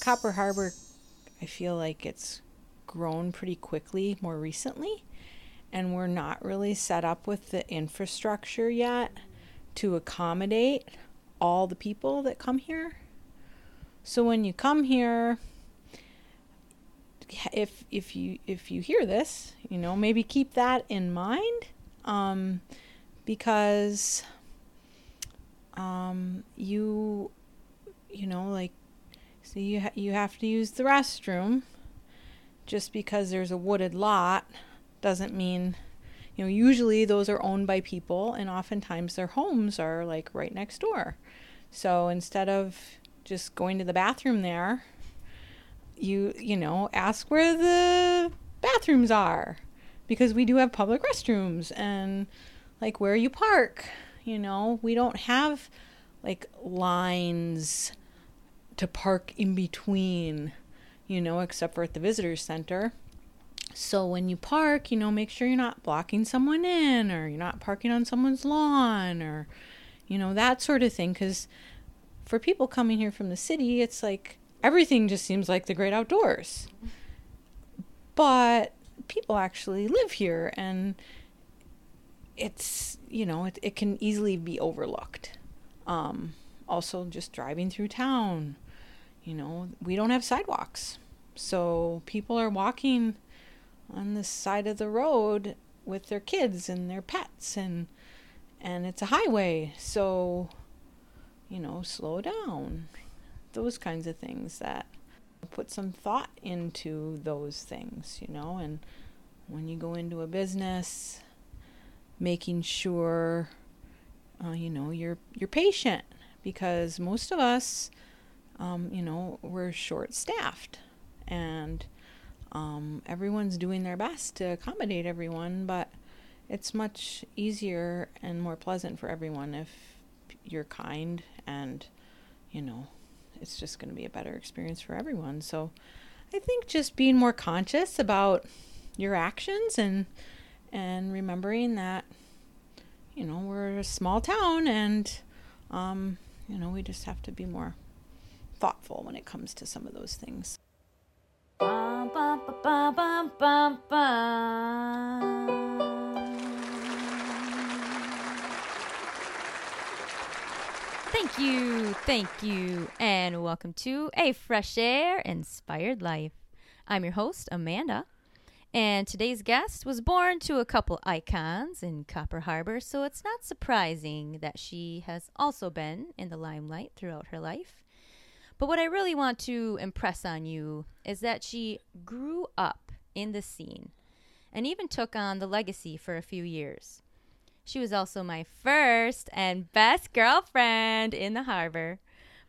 Copper Harbor, I feel like it's grown pretty quickly more recently, and we're not really set up with the infrastructure yet to accommodate all the people that come here. So when you come here, if if you if you hear this, you know, maybe keep that in mind, um, because um, you you know like so you ha- you have to use the restroom. Just because there's a wooded lot doesn't mean you know usually those are owned by people and oftentimes their homes are like right next door. So instead of just going to the bathroom there, you you know ask where the bathrooms are because we do have public restrooms and like where you park you know we don't have like lines to park in between you know except for at the visitors center so when you park you know make sure you're not blocking someone in or you're not parking on someone's lawn or you know that sort of thing because for people coming here from the city it's like everything just seems like the great outdoors. But people actually live here and it's, you know, it, it can easily be overlooked. Um, also, just driving through town, you know, we don't have sidewalks. So people are walking on the side of the road with their kids and their pets and and it's a highway so you know slow down those kinds of things that put some thought into those things, you know, and when you go into a business, making sure uh, you know you're you're patient because most of us um, you know we're short staffed and um, everyone's doing their best to accommodate everyone but it's much easier and more pleasant for everyone if you're kind and you know it's just going to be a better experience for everyone. So I think just being more conscious about your actions and and remembering that you know we're a small town and um, you know we just have to be more thoughtful when it comes to some of those things. Thank you, thank you, and welcome to A Fresh Air Inspired Life. I'm your host, Amanda, and today's guest was born to a couple icons in Copper Harbor, so it's not surprising that she has also been in the limelight throughout her life. But what I really want to impress on you is that she grew up in the scene and even took on the legacy for a few years. She was also my first and best girlfriend in the harbor.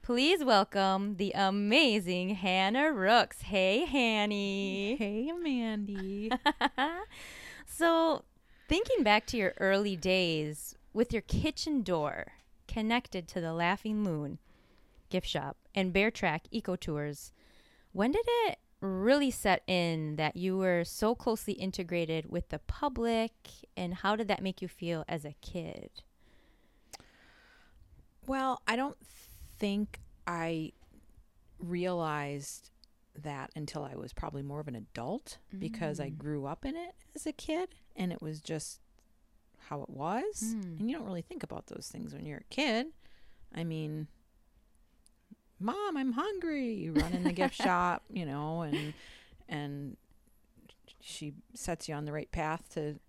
Please welcome the amazing Hannah Rooks. Hey, Hanny. Hey, Mandy. so, thinking back to your early days with your kitchen door connected to the Laughing Loon gift shop and Bear Track Eco Tours, when did it really set in that you were so closely integrated with the public and how did that make you feel as a kid? Well, I don't think I realized that until I was probably more of an adult mm. because I mm. grew up in it as a kid and it was just how it was. Mm. And you don't really think about those things when you're a kid. I mean, mom i'm hungry you run in the gift shop you know and and she sets you on the right path to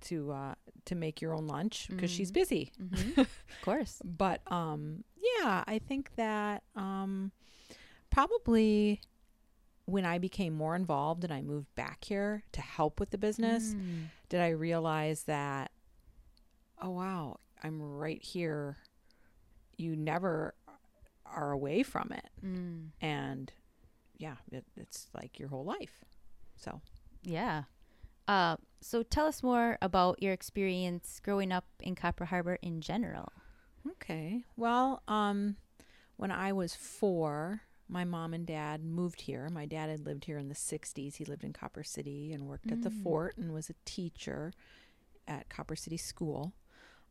to uh to make your own lunch because mm-hmm. she's busy mm-hmm. of course but um yeah i think that um probably when i became more involved and i moved back here to help with the business mm. did i realize that oh wow i'm right here you never are away from it. Mm. And yeah, it, it's like your whole life. So, yeah. Uh, so tell us more about your experience growing up in Copper Harbor in general. Okay. Well, um, when I was four, my mom and dad moved here. My dad had lived here in the 60s. He lived in Copper City and worked mm. at the mm. fort and was a teacher at Copper City School.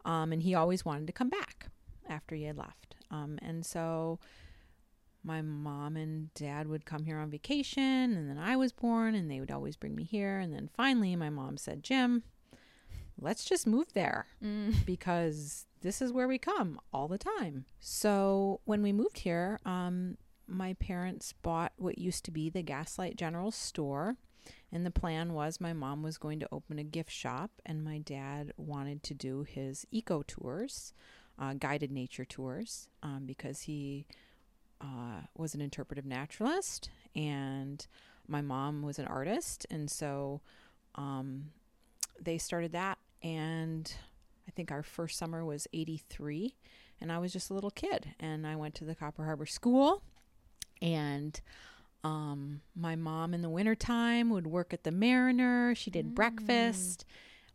Um, and he always wanted to come back after he had left. Um, and so my mom and dad would come here on vacation, and then I was born, and they would always bring me here. And then finally, my mom said, Jim, let's just move there Mm. because this is where we come all the time. So when we moved here, um, my parents bought what used to be the Gaslight General Store. And the plan was my mom was going to open a gift shop, and my dad wanted to do his eco tours, uh, guided nature tours, um, because he uh, was an interpretive naturalist, and my mom was an artist. And so um, they started that. And I think our first summer was 83, and I was just a little kid. And I went to the Copper Harbor School, and um, my mom in the wintertime would work at the Mariner. She did breakfast.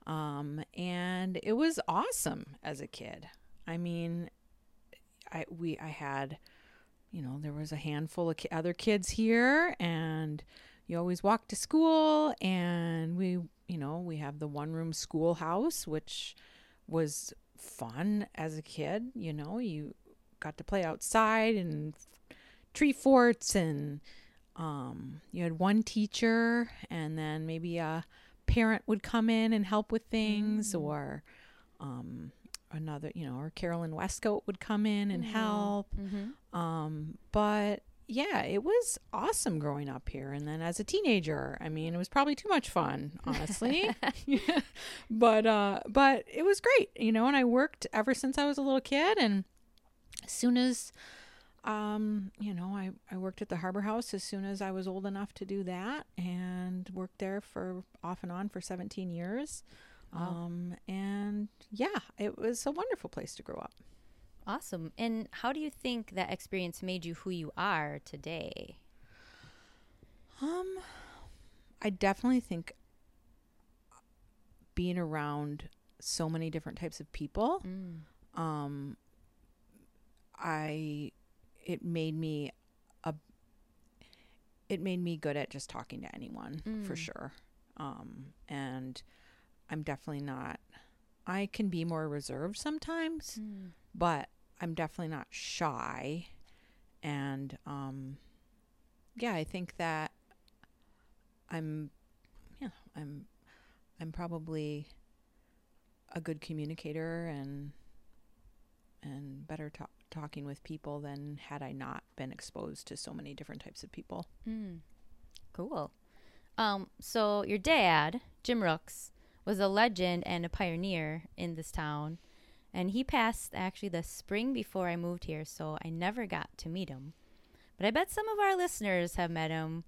Um, and it was awesome as a kid. I mean, I we I had, you know, there was a handful of ki- other kids here, and you always walk to school, and we, you know, we have the one room schoolhouse, which was fun as a kid. You know, you got to play outside and tree forts and um, you had one teacher and then maybe a parent would come in and help with things or um, another you know or carolyn westcoat would come in and help Mm-hmm. um, but yeah it was awesome growing up here and then as a teenager i mean it was probably too much fun honestly Yeah. but uh but it was great you know and i worked ever since i was a little kid and as soon as um you know i i worked at the harbor house as soon as i was old enough to do that and worked there for off and on for 17 years Wow. um and yeah it was a wonderful place to grow up Awesome. And how do you think that experience made you who you are today? Um, I definitely think being around so many different types of people, Mm. um, I it made me a it made me good at just talking to anyone for Mm. sure. Um, and I'm definitely not. I can be more reserved sometimes, Mm. but I'm definitely not shy. And um, yeah, I think that I'm, yeah, I'm, I'm probably a good communicator and and better ta- talking with people than had I not been exposed to so many different types of people. Mm. Cool. Um, so your dad, Jim Rooks, was a legend and a pioneer in this town, and he passed actually the spring before I moved here, so I never got to meet him. But I bet some of our listeners have met him.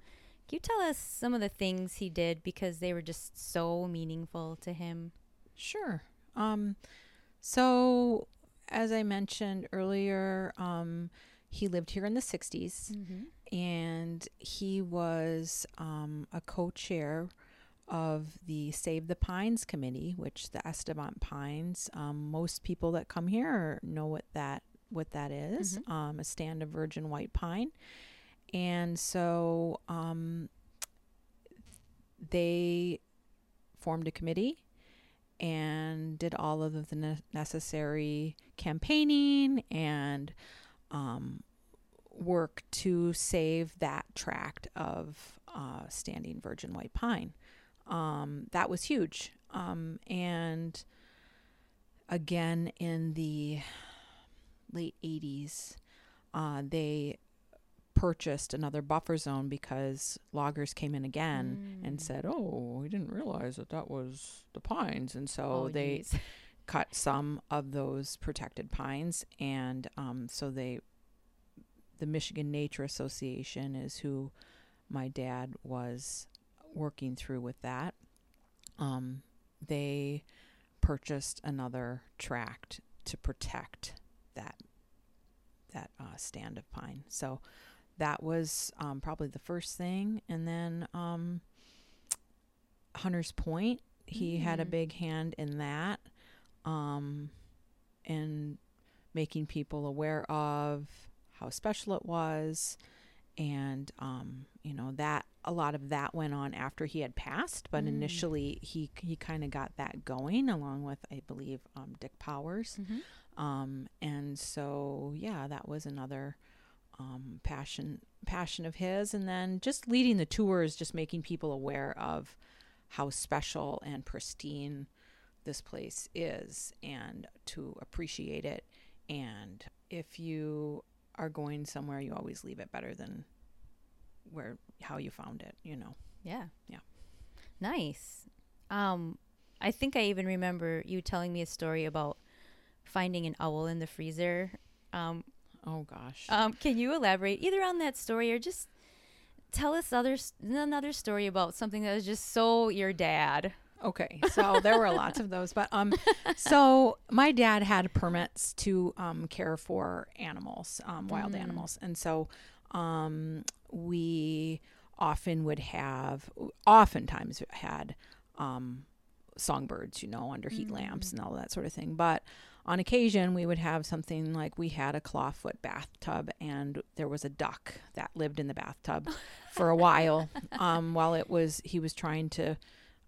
Can you tell us some of the things he did because they were just so meaningful to him? Sure. Um, so, as I mentioned earlier, um, he lived here in the 60s Mm-hmm. and he was um, a co chair of the Save the Pines Committee, which the Estivant Pines, um, most people that come here know what that what that is, Mhm. um, a stand of virgin white pine. And so um, they formed a committee and did all of the ne- necessary campaigning and um, work to save that tract of uh, standing virgin white pine. Um, that was huge. Um, and again, in the late 80s, uh, they purchased another buffer zone because loggers came in again and Mm. said, "Oh, we didn't realize that that was the pines," and so Oh, they geez. cut some of those protected pines, and um, so they, the Michigan Nature Association is who my dad was working through with that. Um, they purchased another tract to protect that that uh, stand of pine. So that was um, probably the first thing, and then um, Hunter's Point. He had a Mm. big hand in that, um, and making people aware of how special it was, and um, you know that a lot of that went on after he had passed, but Mm. initially he he kind of got that going along with I believe um, Dick Powers. Mhm. Um, and so, yeah, that was another um, passion passion of his, and then just leading the tours, just making people aware of how special and pristine this place is, and to appreciate it. And if you are going somewhere, you always leave it better than where how you found it. You know. Yeah. Yeah. Nice. Um, I think I even remember you telling me a story about finding an owl in the freezer. Um, Oh gosh. um, can you elaborate either on that story or just tell us other another story about something that was just so your dad? Okay, so there were lots of those, but um, so my dad had permits to um care for animals, um, wild Mm. animals, and so um we often would have, oftentimes had um songbirds, you know, under heat lamps and all that sort of thing, but. On occasion, we would have something like we had a clawfoot bathtub, and there was a duck that lived in the bathtub for a while. Um, while it was he was trying to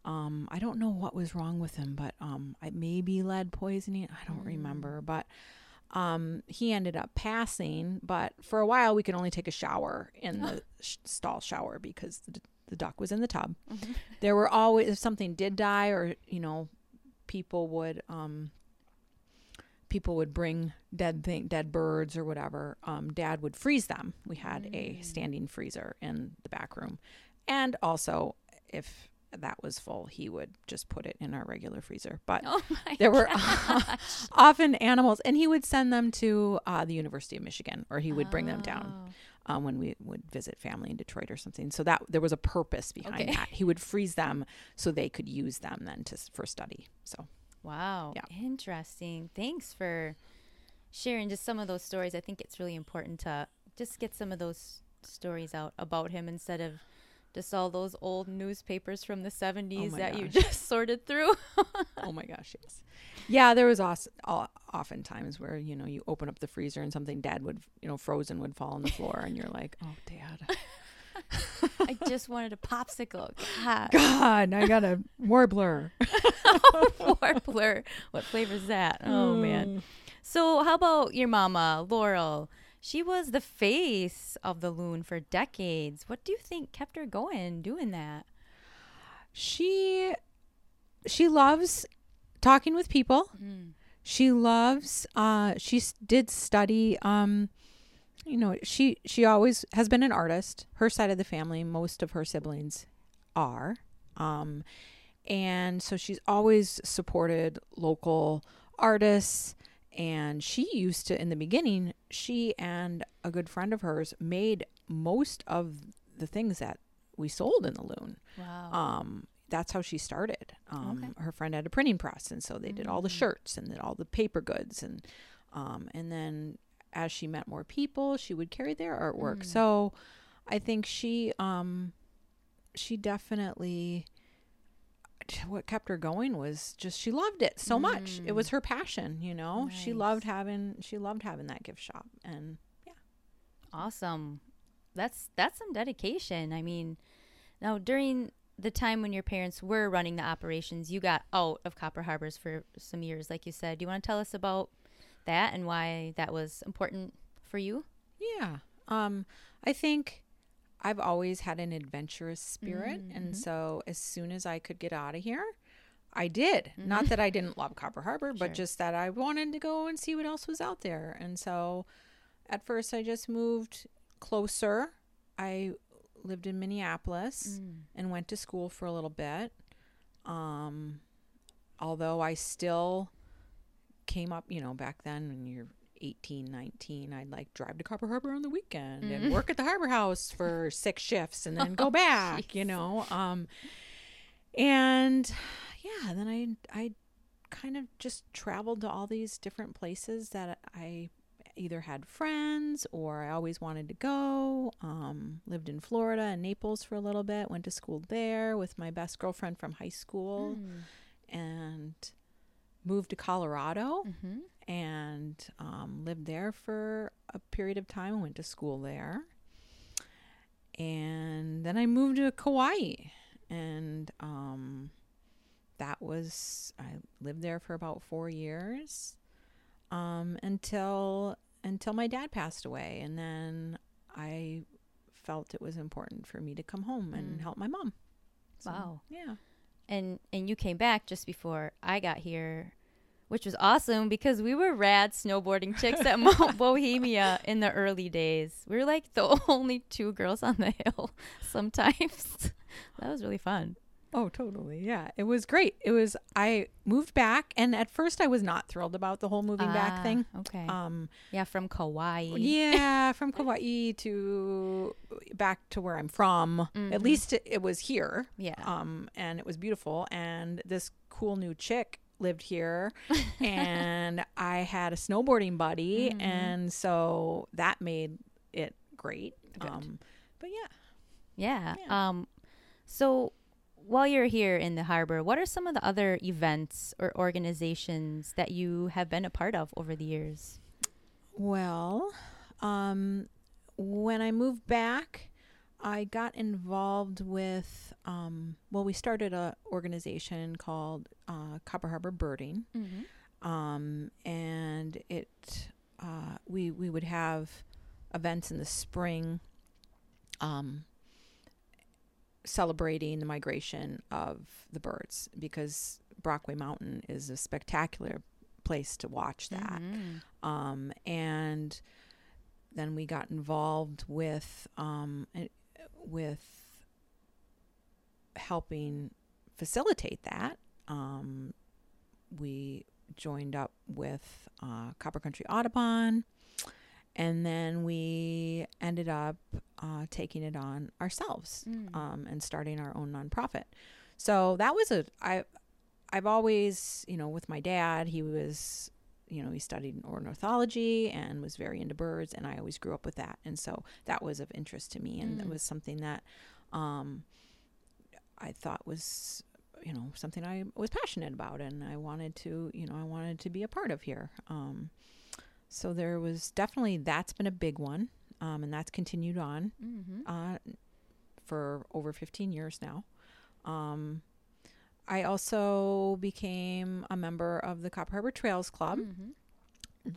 um i don't know what was wrong with him but um i maybe lead poisoning i don't remember but um he ended up passing but for a while we could only take a shower in the sh- stall shower because the, the duck was in the tub. There were always if something did die or you know people would um people would bring dead thing dead birds or whatever um dad would freeze them. We had a standing freezer in the back room. And also if that was full he would just put it in our regular freezer but Oh there were often animals and he would send them to uh, the university of michigan or he would bring them down Oh. um, when we would visit family in detroit or something so that there was a purpose behind Okay. that he would freeze them so they could use them then to for study so Wow. Yeah. Interesting. Thanks for sharing just some of those stories. I think it's really important to just get some of those stories out about him instead of just all those old newspapers from the 70s my that you just sorted through. oh my gosh yes yeah there was often times where you know you open up the freezer and something dad would you know frozen would fall on the floor and you're like oh dad I just wanted a popsicle. God. god i got a warbler Warbler. What flavor is that? Oh, man. Hmm. So, how about your mama, Laurel? She was the face of the loon for decades. What do you think kept her going doing that? she she loves talking with people she loves uh she did study um you know she she always has been an artist her side of the family most of her siblings are um and so she's always supported local artists and she used to in the beginning she and a good friend of hers made most of the things that we sold in the loon Wow. um, that's how she started. Um, Okay. Her friend had a printing press, and so they did all the shirts and did all the paper goods, and um, and then as she met more people, she would carry their artwork. So I think she um, she definitely what kept her going was just she loved it so much. It was her passion, you know. She loved having she loved having that gift shop, and yeah. Awesome. That's that's some dedication. I mean, now during the time when your parents were running the operations, you got out of Copper Harbors for some years, like you said. Do you want to tell us about that and why that was important for you? Yeah. Um, I think I've always had an adventurous spirit. Mm-hmm. And so as soon as I could get out of here, I did. Not that I didn't love Copper Harbor, Mm-hmm. Sure. but just that I wanted to go and see what else was out there. And so at first I just moved closer. I lived in Minneapolis Mm. and went to school for a little bit. Um, although I still came up, you know, back then when you're 18, 19, I'd like drive to Copper Harbor on the weekend and work at the Harbor House for six shifts and then go back, you know. Um, and yeah, then I I kind of just traveled to all these different places that I either had friends or I always wanted to go. Um, lived in Florida and Naples for a little bit. Went to school there with my best girlfriend from high school, and moved to Colorado Mm-hmm. And um, lived there for a period of time. I went to school there, and then I moved to Kauai, and um, that was I lived there for about four years um, until until my dad passed away, and then I felt it was important for me to come home and Mm. help my mom. So, Wow. Yeah. and and you came back just before I got here, which was awesome because we were rad snowboarding chicks at Mount Bohemia in the early days. We were like the only two girls on the hill sometimes. that was really fun. Oh, totally. Yeah. It was great. It was I moved back and at first I was not thrilled about the whole moving back Ah, thing. Okay. Um yeah, from Kauai. yeah, from Kauai to back to where I'm from. At Mhm. least it, it was here. Yeah. Um and it was beautiful and this cool new chick lived here and I had a snowboarding buddy Mhm. and so that made it great. Um but yeah. Yeah. Yeah. Um, so while you're here in the harbor, what are some of the other events or organizations that you have been a part of over the years? Well, um, when I moved back, I got involved with. Um, well, we started a organization called uh, Copper Harbor Birding, Mm-hmm. um, and it uh, we we would have events in the spring, um, celebrating the migration of the birds because Brockway Mountain is a spectacular place to watch that Mm-hmm. um, and then we got involved with um, with helping facilitate that. Um, we joined up with uh, Copper Country Audubon, and then we ended up uh, taking it on ourselves Mm. um, and starting our own nonprofit. So that was a I I've always you know with my dad he was you know he studied ornithology and was very into birds and I always grew up with that and so that was of interest to me and Mm. it was something that um, I thought was you know something I was passionate about and I wanted to you know I wanted to be a part of here. Um, so there was definitely that's been a big one um, and that's continued on Mm-hmm. uh, for over 15 years now. Um, I also became a member of the Copper Harbor Trails Club Mm-hmm.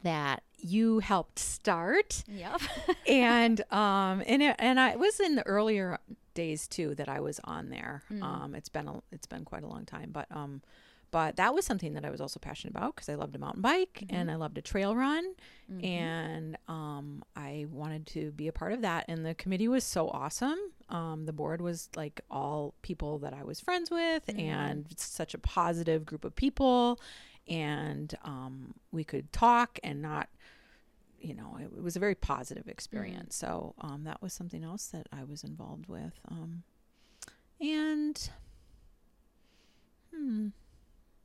that you helped start, Yep. and um, and it, and I it was in the earlier days too that I was on there. Mm. Um, it's been a, it's been quite a long time, but um, but that was something that I was also passionate about because I loved to mountain bike and I loved to trail run Mhm. and um, I wanted to be a part of that. And the committee was so awesome. Um, the board was like all people that I was friends with, Mhm. and such a positive group of people. And um, we could talk and not, you know, it, it was a very positive experience. So um, that was something else that I was involved with. Um, and hmm,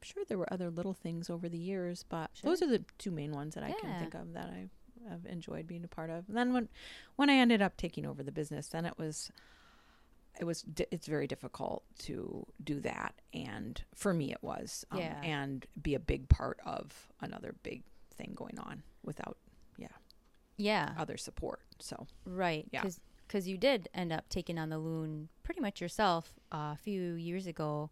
sure there were other little things over the years, but Sure. those are the two main ones that I can think of that I have enjoyed being a part of. And then when when I ended up taking over the business, then it was it was it's very difficult to do that and for me it was um, Yeah. and be a big part of another big thing going on without yeah Yeah. other support so Right. Yeah. Because you did end up taking on the loon pretty much yourself uh, a few years ago,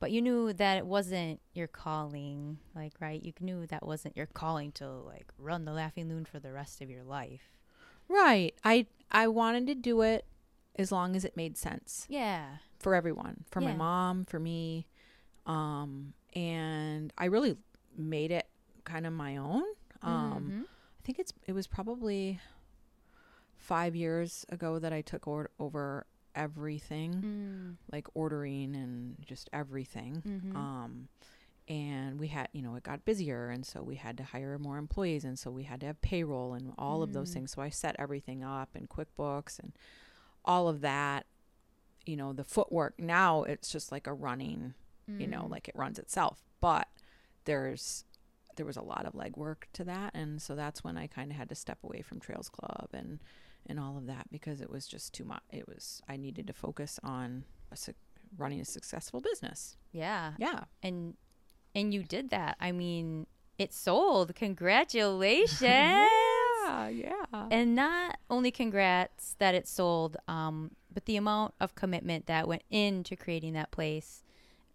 but you knew that it wasn't your calling. Like, right? You knew that wasn't your calling to like run the laughing loon for the rest of your life. right i i wanted to do it as long as it made sense Yeah. for everyone for my mom for me um and i really made it kind of my own um Mhm. i think it's it was probably five years ago that i took or- over everything Mm. like ordering and just everything Mhm. um and we had you know it got busier and so we had to hire more employees and so we had to have payroll and all of those Mm. things so i set everything up in quickbooks and all of that you know the footwork now it's just like a running you know Mm. like it runs itself but there's there was a lot of legwork to that and so that's when i kind of had to step away from trails club and and all of that because it was just too much it was i needed to focus on a, suc running a successful business Yeah. yeah And and you did that. I mean, it sold. Congratulations. yeah yeah And not only congrats that it sold, um, but the amount of commitment that went into creating that place.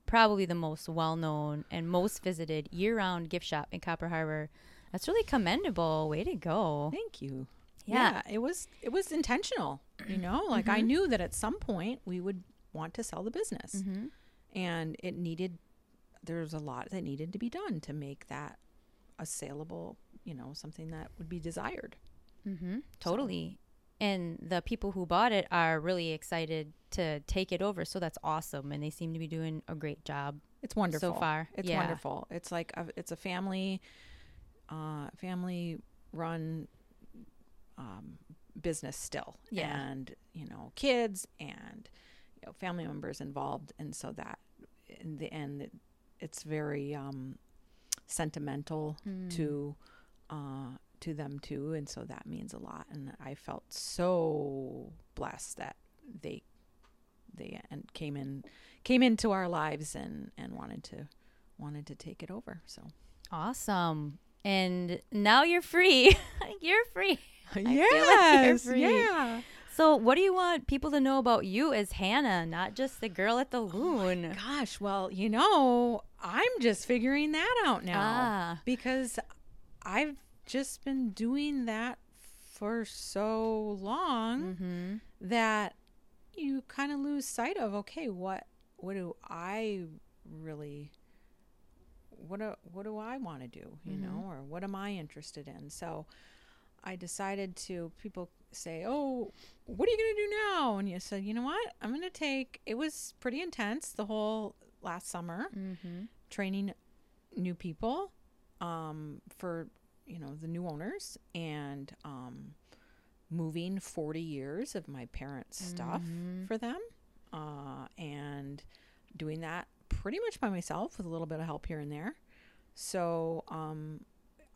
Probably the most well known and most visited year round gift shop in Copper Harbor. That's really commendable. Way to go. Thank you. Yeah. it was it was intentional. You know, like I knew that at some point we would want to sell the business, Mm-hmm. and it needed. There was a lot that needed to be done to make that a saleable. You know, something that would be desired. Mm-hmm. Totally. And the people who bought it are really excited to take it over. So that's awesome. And they seem to be doing a great job. It's wonderful so far, It's yeah. wonderful. It's like a, it's a family, uh, family run um, business still, Yeah. and you know kids and you know family members involved, and so that in the end it, it's very um, sentimental Mm. to uh, to them too, and so that means a lot. And I felt so blessed that they they and came in came into our lives and and wanted to wanted to take it over. So Awesome. And now you're free. you're free. like yes, free. yeah. So, what do you want people to know about you as Hannah, not just the girl at the Oh loon? Gosh, well, you know, I'm just figuring that out now Ah. because I've just been doing that for so long mm-hmm. that you kind of lose sight of okay, what what do I really what do, what do I want to do, you know, or what am I interested in? So I decided to people say, "Oh, what are you going to do now?" And you said, "You know what? I'm going to take it was pretty intense the whole last summer Mm-hmm. training new people um, for you know the new owners and um, moving 40 years of my parents' stuff Mhm. for them uh, and doing that pretty much by myself with a little bit of help here and there. So um,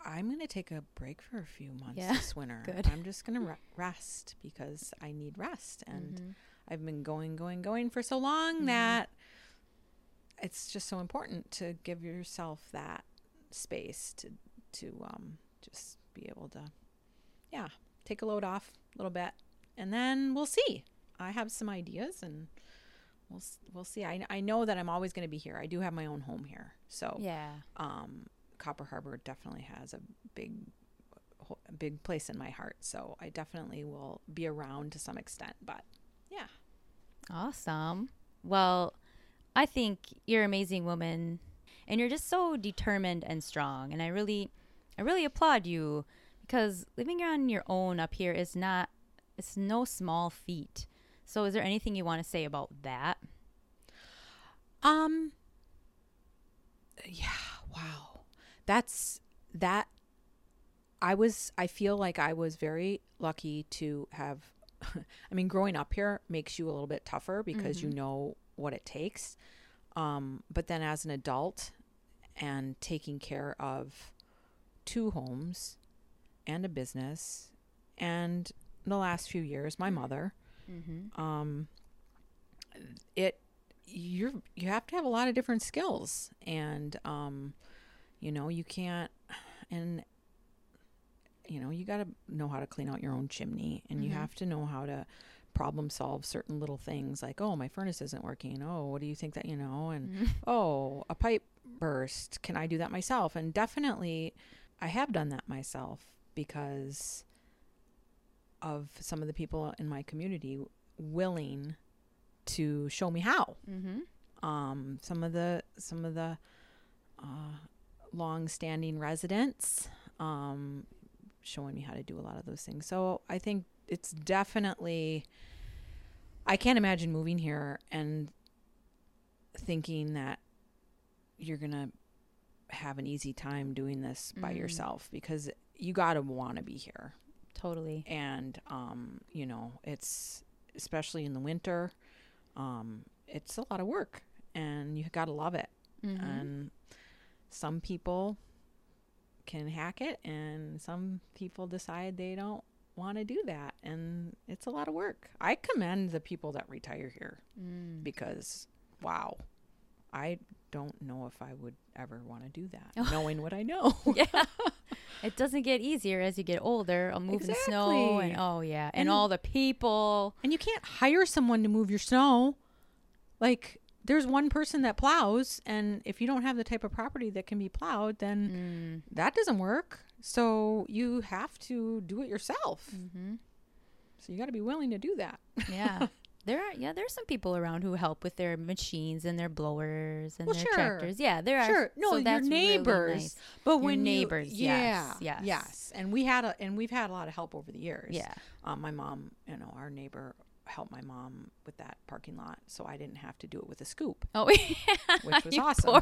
I'm going to take a break for a few months Yeah, this winter. good. I'm just going to re- rest because I need rest and Mm-hmm. I've been going, going, going for so long Mhm. that it's just so important to give yourself that space to to um, just be able to, yeah, take a load off a little bit, and then we'll see. I have some ideas, and we'll we'll see. I I know that I'm always going to be here. I do have my own home here, so Yeah. um, Copper Harbor definitely has a big ho- big place in my heart. So I definitely will be around to some extent, but yeah. Awesome. Well, I think you're an amazing woman and you're just so determined and strong and I really I really applaud you because living on your own up here is not it's no small feat. So is there anything you want to say about that? Um yeah, wow. That's that I was I feel like I was very lucky to have I mean growing up here makes you a little bit tougher because you know what it takes. Um but then as an adult and taking care of two homes and a business and the last few years my mother Mm-hmm. um it you're you have to have a lot of different skills and um you know you can't and you know you got to know how to clean out your own chimney and you Mhm. have to know how to problem solve certain little things like oh my furnace isn't working. Oh what do you think that you know? and oh a pipe burst. Can i do that myself? and definitely i have done that myself because of some of the people in my community willing to show me how. Mm-hmm. um, some of the some of the uh, long-standing residents um, showing me how to do a lot of those things. So I think it's definitely. I can't imagine moving here and thinking that you're gonna have an easy time doing this by Mm. yourself because you gotta want to be here Totally. and um, you know it's especially in the winter um, it's a lot of work and you gotta love it Mm-hmm. and some people can hack it and some people decide they don't want to do that and it's a lot of work i commend the people that retire here Mm. because wow i don't know if i would ever want to do that knowing what i know yeah. It doesn't get easier as you get older. I'll move in snow and oh yeah, and, And- all the people. And you can't hire someone to move your snow. Like there's one person that plows and if you don't have the type of property that can be plowed, then Mm. that doesn't work. So you have to do it yourself. Mm-hmm. So you got to be willing to do that. Yeah. There are yeah, there's some people around who help with their machines and their blowers and Well, their sure. tractors. Yeah, there are. Sure. No, so your that's really neighbors. nice. But Your when you- neighbors, yeah, yes, yes. yes, and we had a and we've had a lot of help over the years. Yeah. um, my mom, you know, our neighbor helped my mom with that parking lot, so I didn't have to do it with a scoop, Oh, yeah. which was awesome.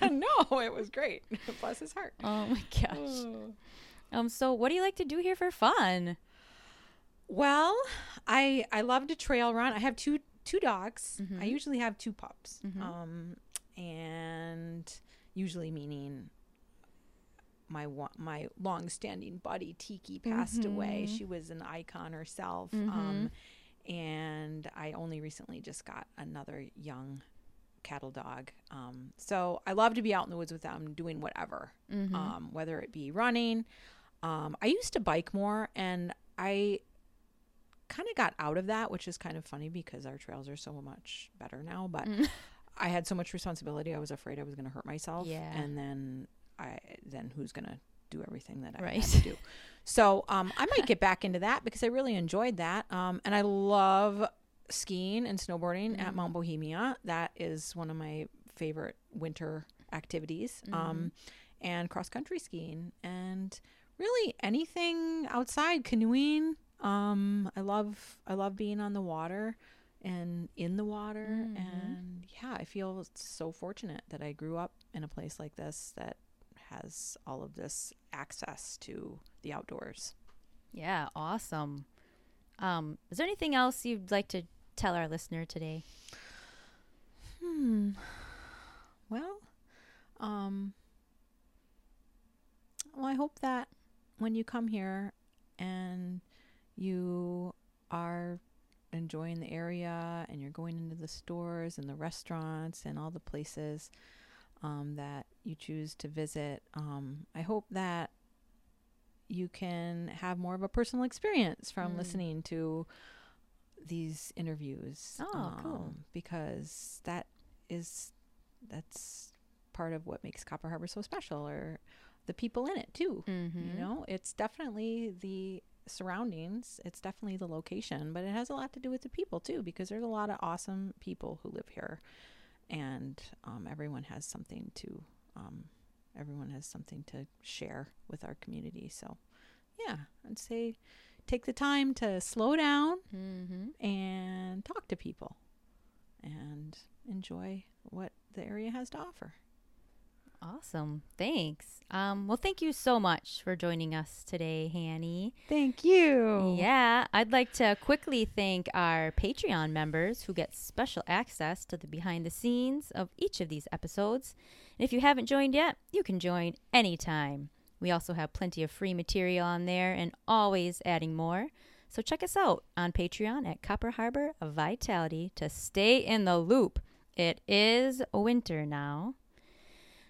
No, it was great. Bless his heart. oh my gosh. Um. So, what do you like to do here for fun? Well, I I love to trail run. I have two two dogs. Mhm. I usually have two pups. Mhm. Um, and usually meaning my wa- my long standing buddy Tiki passed away. Mhm. She was an icon herself. Mhm. Um, and I only recently just got another young cattle dog. Um, so I love to be out in the woods with them doing whatever Mhm. um, whether it be running. Um, I used to bike more, and I kind of got out of that, which is kind of funny because our trails are so much better now. But Mm. I had so much responsibility; I was afraid I was going to hurt myself. Yeah. and then I then who's going to do everything that I Right. had to do? So um, I might get back into that because I really enjoyed that, um, and I love skiing and snowboarding at Mhm. Mount Bohemia. That is one of my favorite winter activities. Um, and cross country skiing and really anything outside canoeing. Um, I love I love being on the water and in the water Mhm. and yeah, I feel so fortunate that I grew up in a place like this that has all of this access to the outdoors. Yeah. Awesome. Um. Is there anything else you'd like to tell our listener today? Hmm. Well, um, well, I hope that when you come here and you are enjoying the area and you're going into the stores and the restaurants and all the places um, that you choose to visit, um, I hope that you can have more of a personal experience from Mm. listening to these interviews. Oh, cool. um, Because that is that's part of what makes Copper Harbor so special, or the people in it too. Mm-hmm. You know, it's definitely the surroundings. It's definitely the location, but it has a lot to do with the people too, because there's a lot of awesome people who live here, and um, everyone has something to. Um, everyone has something to share with our community. So, yeah, I'd say take the time to slow down Mm-hmm. and talk to people and enjoy what the area has to offer. Awesome. Thanks. Um. Well, thank you so much for joining us today, Hanny. Thank you. Yeah, I'd like to quickly thank our Patreon members who get special access to the behind the scenes of each of these episodes. And if you haven't joined yet, you can join anytime. We also have plenty of free material on there and always adding more. So check us out on Patreon at Copper Harbor of Vitality to stay in the loop. It is winter now.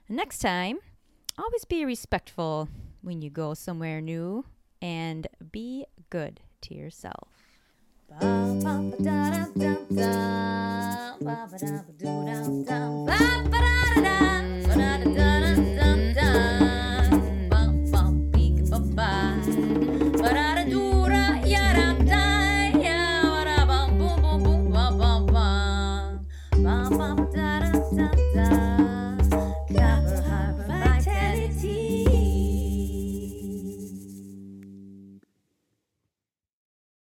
Next time, always be respectful when you go somewhere new and be good to yourself.